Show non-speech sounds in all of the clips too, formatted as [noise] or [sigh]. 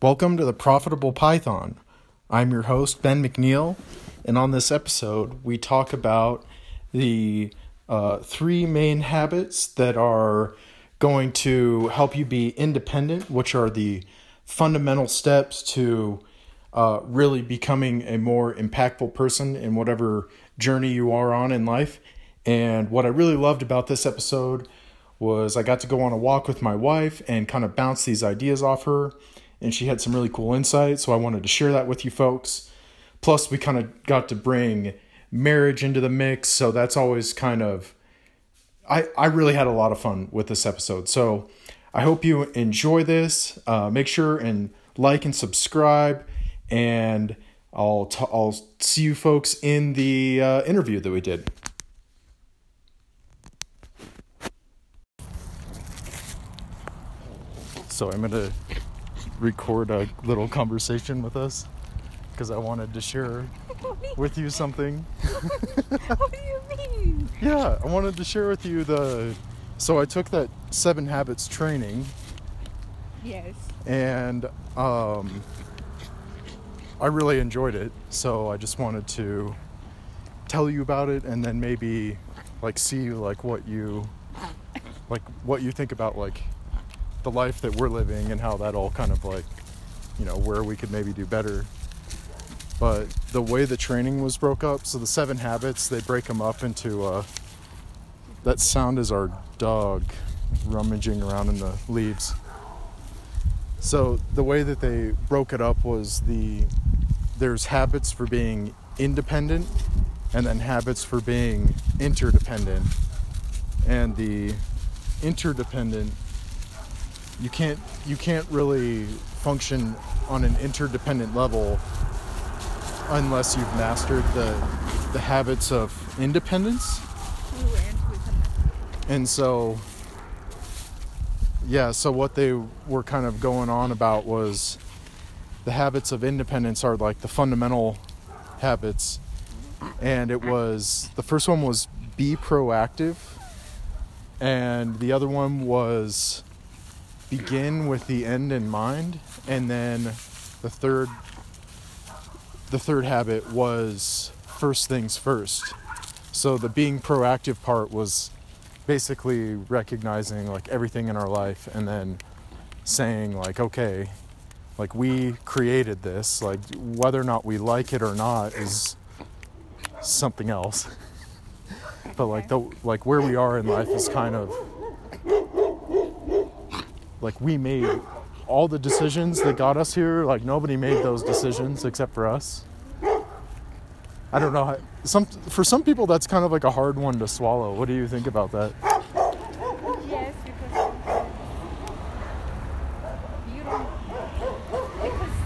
Welcome to the Profitable Python. I'm your host, Ben McNeil, and on this episode, we talk about the uh, three main habits that are going to help you be independent, which are the fundamental steps to uh, really becoming a more impactful person in whatever journey you are on in life. And what I really loved about this episode was I got to go on a walk with my wife and kind of bounce these ideas off her and she had some really cool insights. So I wanted to share that with you folks. Plus, we kind of got to bring marriage into the mix. So that's always kind of, I, I really had a lot of fun with this episode. So I hope you enjoy this. Uh, make sure and like and subscribe. And I'll, t- I'll see you folks in the uh, interview that we did. So I'm going to record a little conversation with us because I wanted to share with you something. [laughs] what do you mean? Yeah, I wanted to share with you the. So I took that Seven Habits training. Yes. And um, I really enjoyed it. So I just wanted to tell you about it and then maybe like see like what you like what you think about like the life that we're living and how that all kind of like, you know, where we could maybe do better. But the way the training was broke up, so the seven habits, they break them up into uh, that sound is our dog rummaging around in the leaves. So the way that they broke it up was the there's habits for being independent and then habits for being interdependent. And the interdependent you can't you can't really function on an interdependent level unless you've mastered the the habits of independence. And so yeah, so what they were kind of going on about was the habits of independence are like the fundamental habits. And it was the first one was be proactive and the other one was begin with the end in mind and then the third the third habit was first things first. So the being proactive part was basically recognizing like everything in our life and then saying like okay like we created this. Like whether or not we like it or not is something else. [laughs] But like the like where we are in life is kind of like we made all the decisions that got us here like nobody made those decisions except for us i don't know how, some for some people that's kind of like a hard one to swallow what do you think about that Yes, because you don't. Because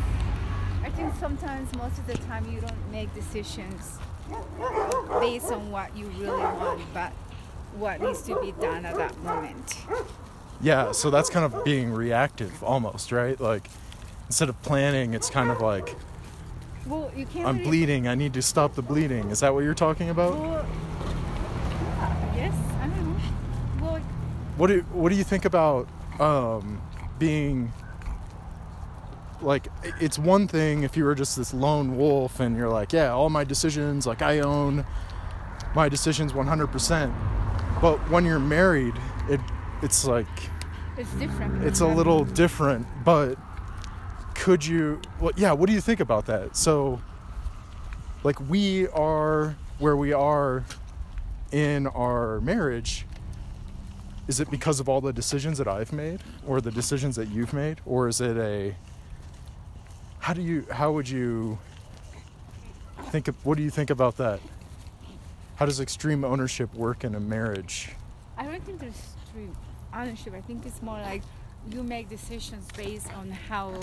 I think sometimes, most of the time, you don't make decisions based on what you really want, but what needs to be done at that moment. Yeah so that's kind of being reactive almost right like instead of planning it's kind of like Well, you can't. i'm really- bleeding i need to stop the bleeding is that what you're talking about Well, yeah, yes, I don't know. Well, What do what do you think about um, being like it's one thing if you were just this lone wolf and you're like yeah all my decisions like I own my decisions 100% but when you're married it it's like it's different. it's a little different but could you well yeah what do you think about that? So like we are where we are in our marriage. Is it because of all the decisions that I've made or the decisions that you've made? Or is it a how do you how would you think of what do you think about that? How does extreme ownership work in a marriage? I don't think there's extreme ownership. I think it's more like you make decisions based on how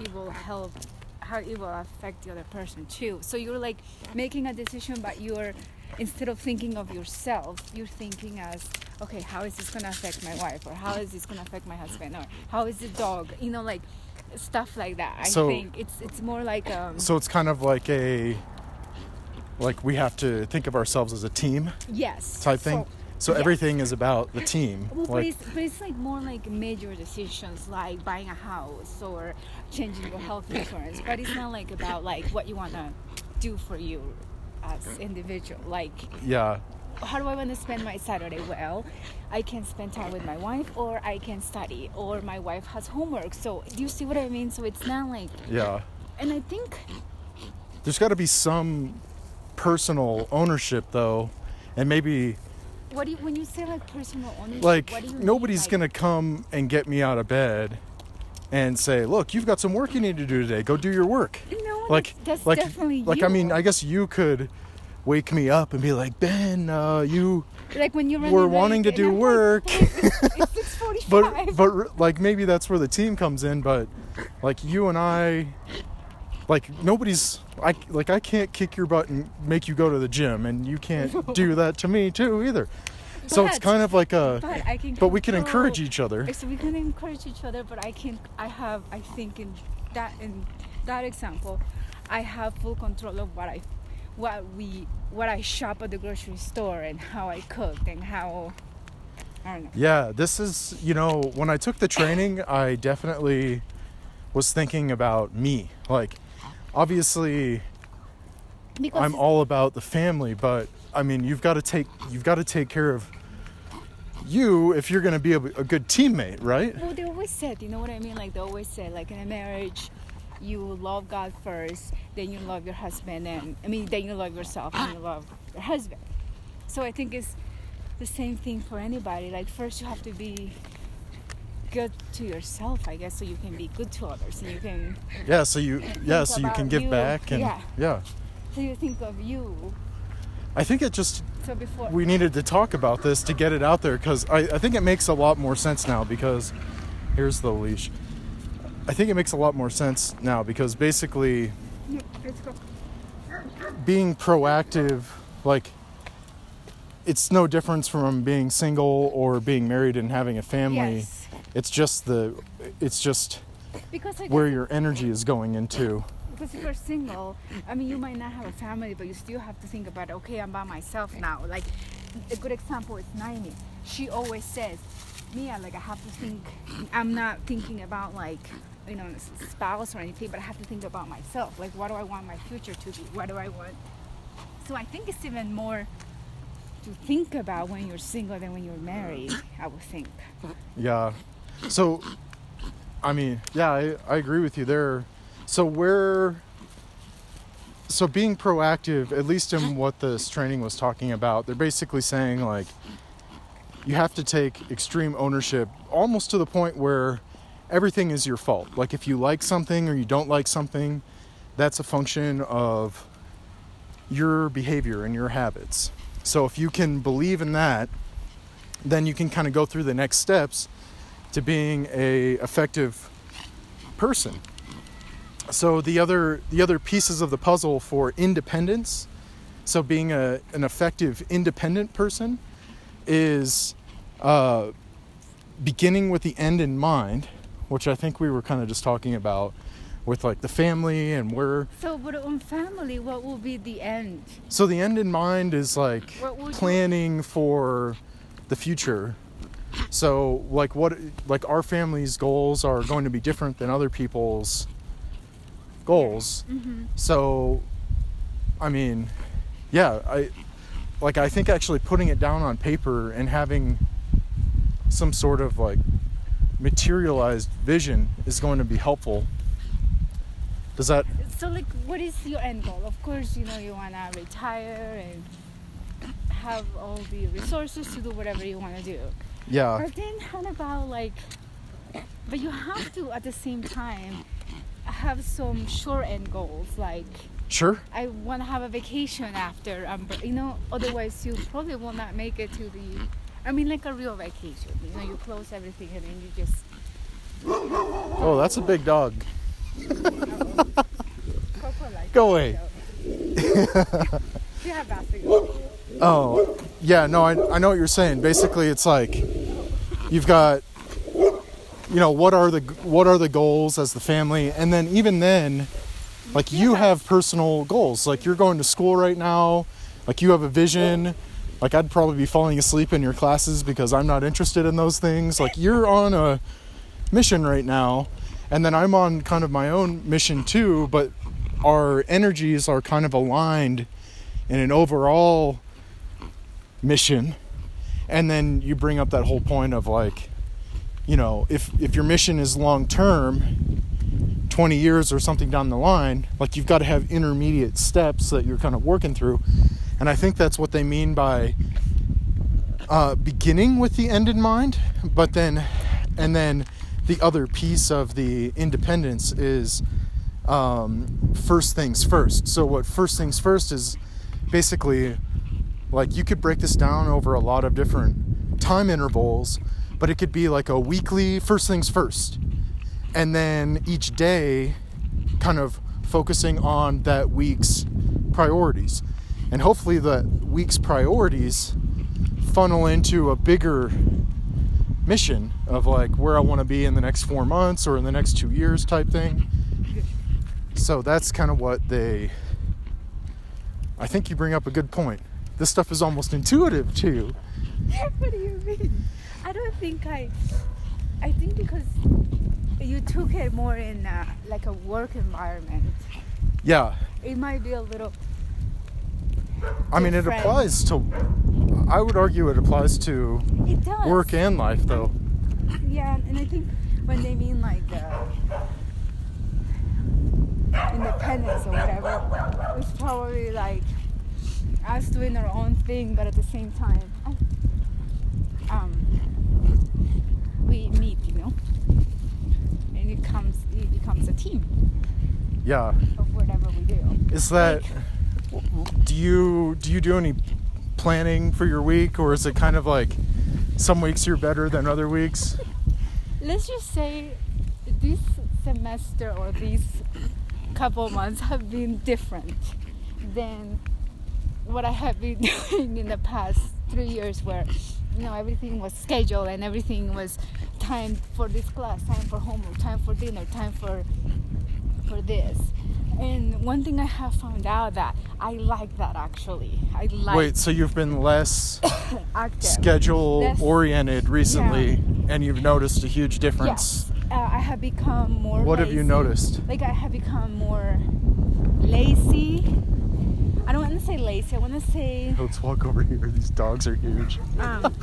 it will help, how it will affect the other person too. So you're like making a decision, but you're instead of thinking of yourself, you're thinking as, okay, how is this gonna affect my wife, or how is this gonna affect my husband, or how is the dog? You know, like stuff like that. I So- think it's it's more like um, so it's kind of like a like we have to think of ourselves as a team yes type thing So- So Yes. everything is about the team. Well, but, it's, but it's like more like major decisions like buying a house or changing your health insurance. But it's not like about like what you want to do for you as individual. Like yeah, how do I want to spend my Saturday? Well, I can spend time with my wife, or I can study, or my wife has homework. So do you see what I mean? So it's not like, yeah. and I think There's got to be some personal ownership though, and maybe what do you when you say like personal ownership? like what do you mean? nobody's Like, gonna come and get me out of bed and say, "Look, you've got some work you need to do today. Go do your work." No, Like, that's like, definitely like. I mean. I guess you could wake me up and be like, "Ben, uh, you like when you're were wanting to do work." Like, it's [laughs] six forty-five. but but like maybe that's where the team comes in. But like you and I, like nobody's. I like I can't kick your butt and make you go to the gym, and you can't [laughs] do that to me too either. So it's kind of like a. but I can. But we can encourage each other. So we can encourage each other, but I can. I have. I think in that in that example, I have full control of what I, what we, what I shop at the grocery store and how I cook and how. I don't know. Yeah, this is, you know, when I took the training, I definitely was thinking about me. Like, obviously, Because I'm all about the family, but I mean, you've got to take you've got to take care of you if you're going to be a, a good teammate, right? Well, they always said, you know what I mean? Like they always say, like in a marriage, you love God first, then you love your husband, and I mean, then you love yourself, and you love your husband. So I think it's the same thing for anybody. Like first, you have to be good to yourself, I guess, so you can be good to others, and you can. Yeah, so you yeah, so you can give you. back and Yeah. yeah. So you think of you. I think it just So before. we needed to talk about this to get it out there because I, I think it makes a lot more sense now because here's the leash. I think it makes a lot more sense now because basically Yeah, let's go. being proactive, like it's no difference from being single or being married and having a family. Yes. It's just the it's just Because where your energy is going into. Because if you're single, I mean, you might not have a family, but you still have to think about, okay, I'm by myself now. Like, a good example is Naomi. She always says, Mia, like, I have to think, I'm not thinking about, like, you know, spouse or anything, but I have to think about myself. Like, what do I want my future to be? What do I want? So I think it's even more to think about when you're single than when you're married, I would think. Yeah. So, I mean, yeah, I, I agree with you there. So where, so being proactive, at least in what this training was talking about, they're basically saying like, you have to take extreme ownership, almost to the point where everything is your fault. Like if you like something or you don't like something, that's a function of your behavior and your habits. So if you can believe in that, then you can kind of go through the next steps to being a effective person. So the other the other pieces of the puzzle for independence, so being a an effective independent person, is uh, beginning with the end in mind, which I think we were kind of just talking about with like the family and where. So, but on family, what will be the end? So the end in mind is like planning for the future. So like what like our family's goals are going to be different than other people's goals. Mm-hmm. So I mean, yeah, I like I think actually putting it down on paper and having some sort of like materialized vision is going to be helpful. Does that So, like, what is your end goal? Of course, you know, you want to retire and have all the resources to do whatever you want to do. Yeah. But then, how about, like, but you have to, at the same time, have some short end goals. Like, Sure. I want to have a vacation after, um, you know, otherwise, you probably will not make it to the, I mean, like a real vacation. You know, you close everything and then you just, Oh, that's a big dog. Go away. [laughs] You have basketball. Oh, yeah, no, I, I know what you're saying. Basically, it's like you've got, you know, what are the what are the goals as the family, and then even then, like you have personal goals. Like you're going to school right now, like you have a vision, like I'd probably be falling asleep in your classes because I'm not interested in those things. Like you're on a mission right now, and then I'm on kind of my own mission too, but our energies are kind of aligned in an overall mission. And then you bring up that whole point of like, you know, if if your mission is long term, 20 years or something down the line, like you've got to have intermediate steps that you're kind of working through. And I think that's what they mean by uh, beginning with the end in mind, but then, and then the other piece of the independence is um, first things first. So, what first things first is basically like you could break this down over a lot of different time intervals, but it could be like a weekly first things first. And then each day, kind of focusing on that week's priorities. And hopefully, the week's priorities funnel into a bigger mission of like where I want to be in the next four months or in the next two years type thing. So that's kind of what they. I think you bring up a good point. This stuff is almost intuitive too. [laughs] what do you mean? I don't think I. I think because you took it more in uh, like a work environment. Yeah. It might be a little. I mean, it different. applies to. I would argue it applies to It does. work and life, though. Yeah, and I think when they mean like uh, independence or whatever, it's probably like us doing our own thing, but at the same time, um, we meet, you know, and it comes, it becomes a team Yeah. of whatever we do. Is that? Do you do you do any planning for your week, or is it kind of like some weeks you're better than other weeks? Let's just say this semester or these couple months have been different than what I have been [laughs] doing in the past three years where you know everything was scheduled and everything was time for this class, time for homework, time for dinner, time for for this. And one thing I have found out that I like that actually. I like Wait, so you've been less [coughs] schedule Less- oriented recently, and you've noticed a huge difference. Yes, uh, I have become more. What have you noticed? Like I have become more lazy. I don't want to say. I want to say. Let's walk over here. These dogs are huge. Um,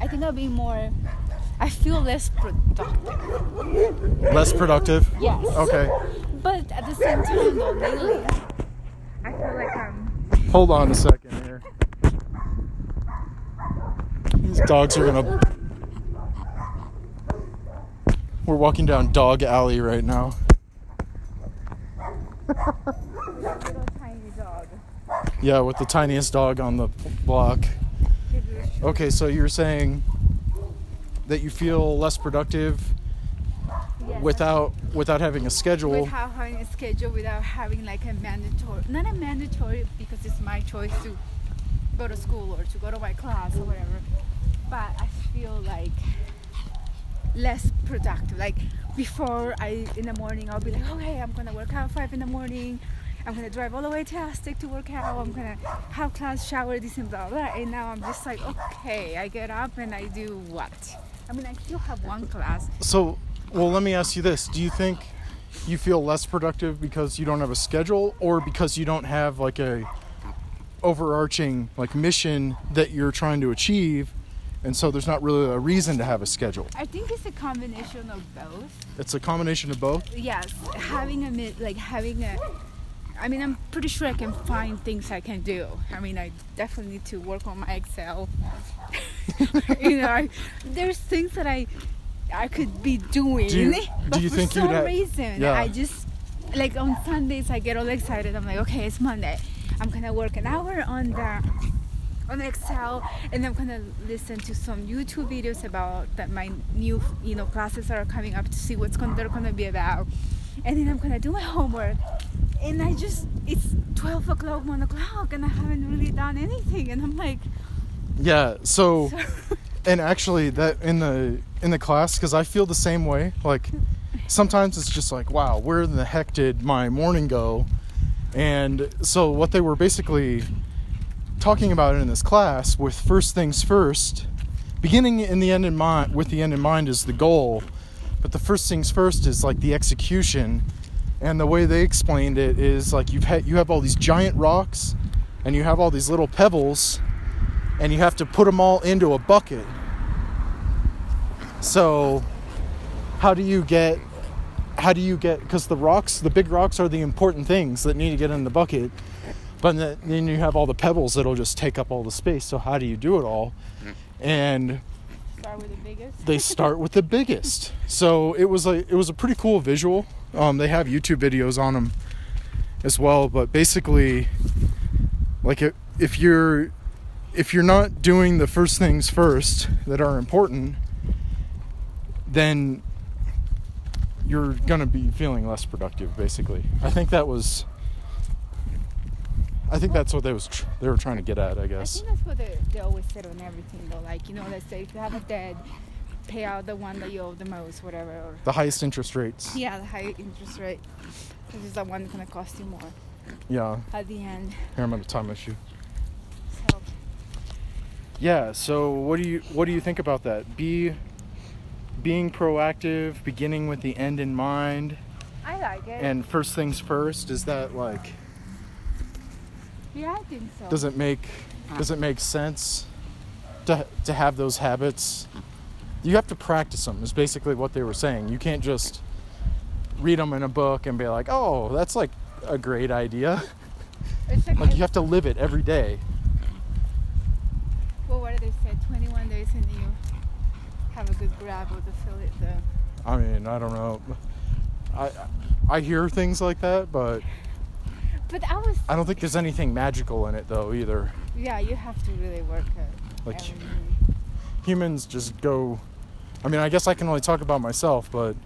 I think I'll be more. I feel less productive. Less productive. Yes. Okay. But at the same time, though, lately, I feel like I'm. Hold on a second here. These dogs are gonna. We're walking down Dog Alley right now. Little tiny dog. Yeah, with the tiniest dog on the block. Okay, so you're saying that you feel less productive Yes. without without having a schedule. without having a schedule, without having like a mandatory, not a mandatory because it's my choice to go to school or to go to my class or whatever. But I feel like less productive. Like before, I in the morning I'll be like, okay, I'm gonna work out five in the morning. I'm gonna drive all the way to Aztec to work out. I'm gonna have class, shower, this and blah blah. And now I'm just like, okay, I get up and I do what? I mean, I still have one class. So, well, let me ask you this: Do you think you feel less productive because you don't have a schedule, or because you don't have like a overarching like mission that you're trying to achieve, and so there's not really a reason to have a schedule? I think it's a combination of both. It's a combination of both. yes having a like having a i mean i'm pretty sure i can find things i can do. I mean i definitely need to work on my excel. [laughs] You know I, there's things that i i could be doing. Do you- but for some have- reason Yeah. i just like on sundays i get all excited. I'm like okay it's monday. I'm gonna work an hour on the on Excel, and I'm gonna listen to some YouTube videos about that my new you know classes are coming up to see what's going they're gonna be about, and then I'm gonna do my homework, and I just it's 12 o'clock, 1 o'clock, and I haven't really done anything, and I'm like, Yeah. So, [laughs] and actually, that in the in the class, because I feel the same way. Like sometimes it's just like, wow, where in the heck did my morning go? And so what they were basically talking about in this class with first things first, beginning in the end in mind with the end in mind is the goal, but the first things first is like the execution. And the way they explained it is like you've had you have all these giant rocks and you have all these little pebbles and you have to put them all into a bucket. So how do you get how do you get because the rocks the big rocks are the important things that need to get in the bucket but then- then you have all the pebbles that'll just take up all the space so how do you do it all mm-hmm. and Start with the biggest. they start with the biggest. So it was a it was a pretty cool visual. Um, they have youtube videos on them as well but basically like if, if you're if you're not doing the first things first that are important then you're gonna be feeling less productive basically. I think that was i think that's what they was tr- they were trying to get at i guess. I think that's what they, they always said on everything though. Like, you know, let's say if you have a debt, pay out the one that you owe the most, whatever. Or the highest interest rates yeah, the high interest rate. This is the one that's gonna cost you more yeah at the end. here i'm at a time issue So Yeah, so what do you what do you think about that? Be being proactive, beginning with the end in mind, I like it. and first things first, is that like yeah, I think so. does it make ah. does it make sense to to have those habits? You have to practice them. Is basically what they were saying. You can't just read them in a book and be like, "Oh, that's like a great idea." [laughs] It's like, Like you have to live it every day. well, what did they say? 21 days and you have a good grab of the fillet. The I mean, I don't know. I I hear things like that, but but I was I don't think there's anything magical in it though either. yeah, you have to really work it. Like- every day. Humans just go I mean, I guess I can only talk about myself, but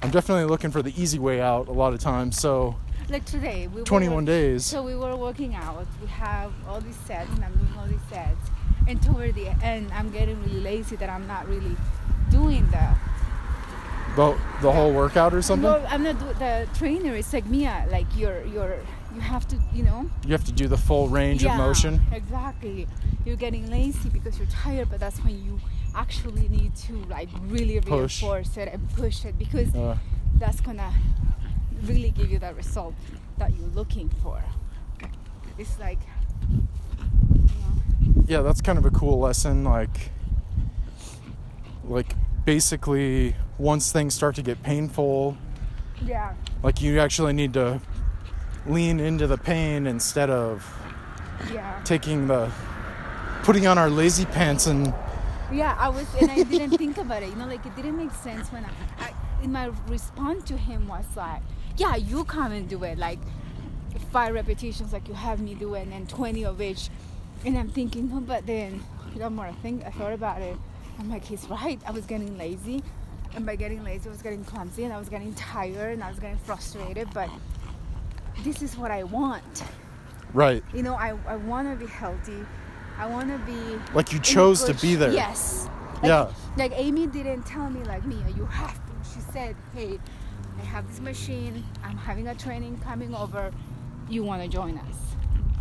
I'm definitely looking for the easy way out a lot of times. So, like today, we 21 were, days. So we were working out. We have all these sets, and I'm doing all these sets. And toward the end, I'm getting really lazy that I'm not really doing the. The, the whole workout or something? No, I'm not the trainer. It's like Mia. Like you're you're you have to you know. You have to do the full range of motion. Exactly. You're getting lazy because you're tired, but that's when you actually need to like really Push. reinforce it and push it because Uh, that's gonna really give you that result that you're looking for. It's like, you know, yeah, that's kind of a cool lesson. Like, like basically, once things start to get painful, yeah, like you actually need to lean into the pain instead of yeah, taking the putting on our lazy pants and yeah. I was, and I didn't think about it. You know, like it didn't make sense when I, I in my response to him was like, yeah, you come and do it, like five repetitions, like you have me do it, and then twenty of each. And I'm thinking, no, but then the more I think, I thought about it. I'm like, he's right. I was getting lazy, and by getting lazy, I was getting clumsy, and I was getting tired, and I was getting frustrated. But this is what I want. right You know, I, I want to be healthy. I want to be. like you chose to be there Yes. Like, Yeah. Like Amy didn't tell me like Mia, you have to. She said, hey, I have this machine. I'm having a training coming over. You want to join us?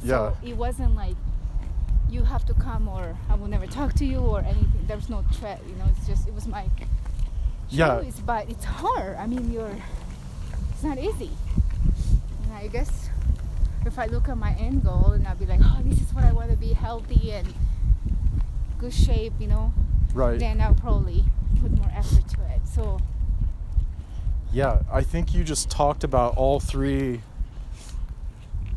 Yeah. So it wasn't like you have to come or I will never talk to you or anything. There's no threat. You know, it's just it was my Yeah. choice, but it's hard. I mean, you're. It's not easy. I guess if I look at my end goal and I'll be like, oh, this is what I want to be healthy and good shape, you know, right. then I'll probably put more effort to it. So yeah i think you just talked about all three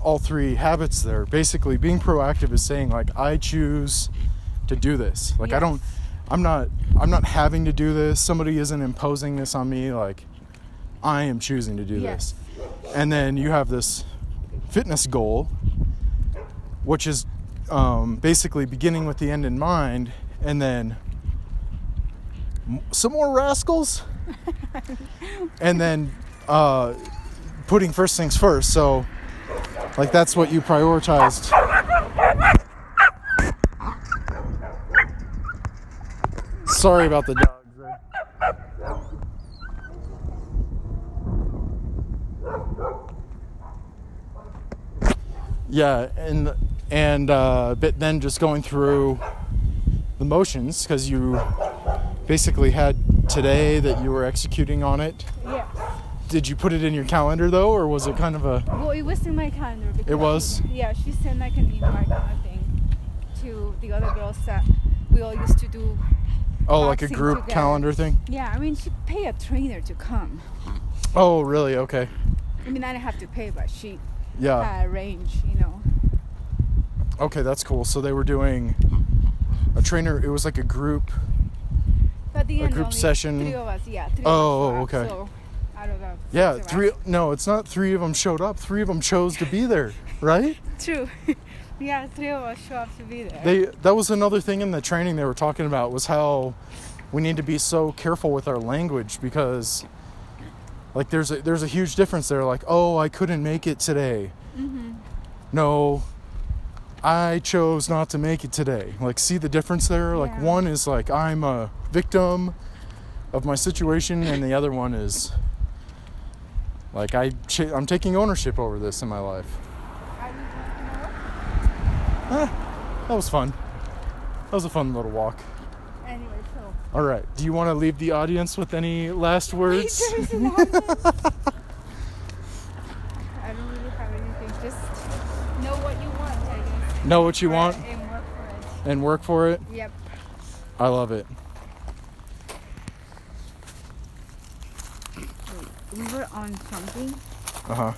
all three habits there. Basically being proactive is saying like i choose to do this. Like i don't i'm not i'm not having to do this. Somebody isn't imposing this on me like i am choosing to do Yes. this and then you have this fitness goal which is um, basically beginning with the end in mind and then some more rascals [laughs] and then uh, putting first things first. So like that's what you prioritized. Sorry about the dogs there. Yeah and and uh, but then just going through the motions because you basically had today that you were executing on it. Yeah. Did you put it in your calendar though, or was it kind of a? Well, it was in my calendar. Because It was? Yeah, she sent like an invite kind of thing to the other girls that we all used to do. Oh, like a group together. calendar thing? Yeah, I mean, she paid a trainer to come. Oh, really? Okay. I mean, I didn't have to pay, but she Yeah. had arranged, you know. Okay, that's cool. So they were doing a trainer. It was like a group. At the A end, group only session? Three of us, yeah. Three Oh, of us oh, okay. So, out of the Yeah, three. No, it's not three of them showed up. Three of them chose to be there, right? [laughs] True. [laughs] yeah, three of us show up to be there. They. That was another thing in the training they were talking about was how we need to be so careful with our language because, like, there's a there's a huge difference there. Like, oh, I couldn't make it today. mm-hmm. No, I chose not to make it today. Like, see the difference there? Like, one is like, I'm a victim of my situation, and the other one is like, I ch- I'm taking ownership over this in my life. Are you drunk now? That was fun. That was a fun little walk. All right. Do you want to leave the audience with any last words? There is an audience. I don't really have anything. Just know what you want, I guess. know what you Try want And work for and work for it. it. Yep. I love it. Wait, we were on something. Uh huh.